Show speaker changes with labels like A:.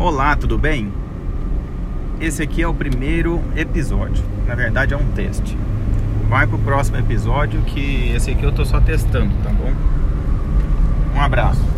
A: Olá, tudo bem? Esse aqui é o primeiro episódio. Na verdade, é um teste. Vai pro próximo episódio que esse aqui eu tô só testando, tá bom? Um abraço.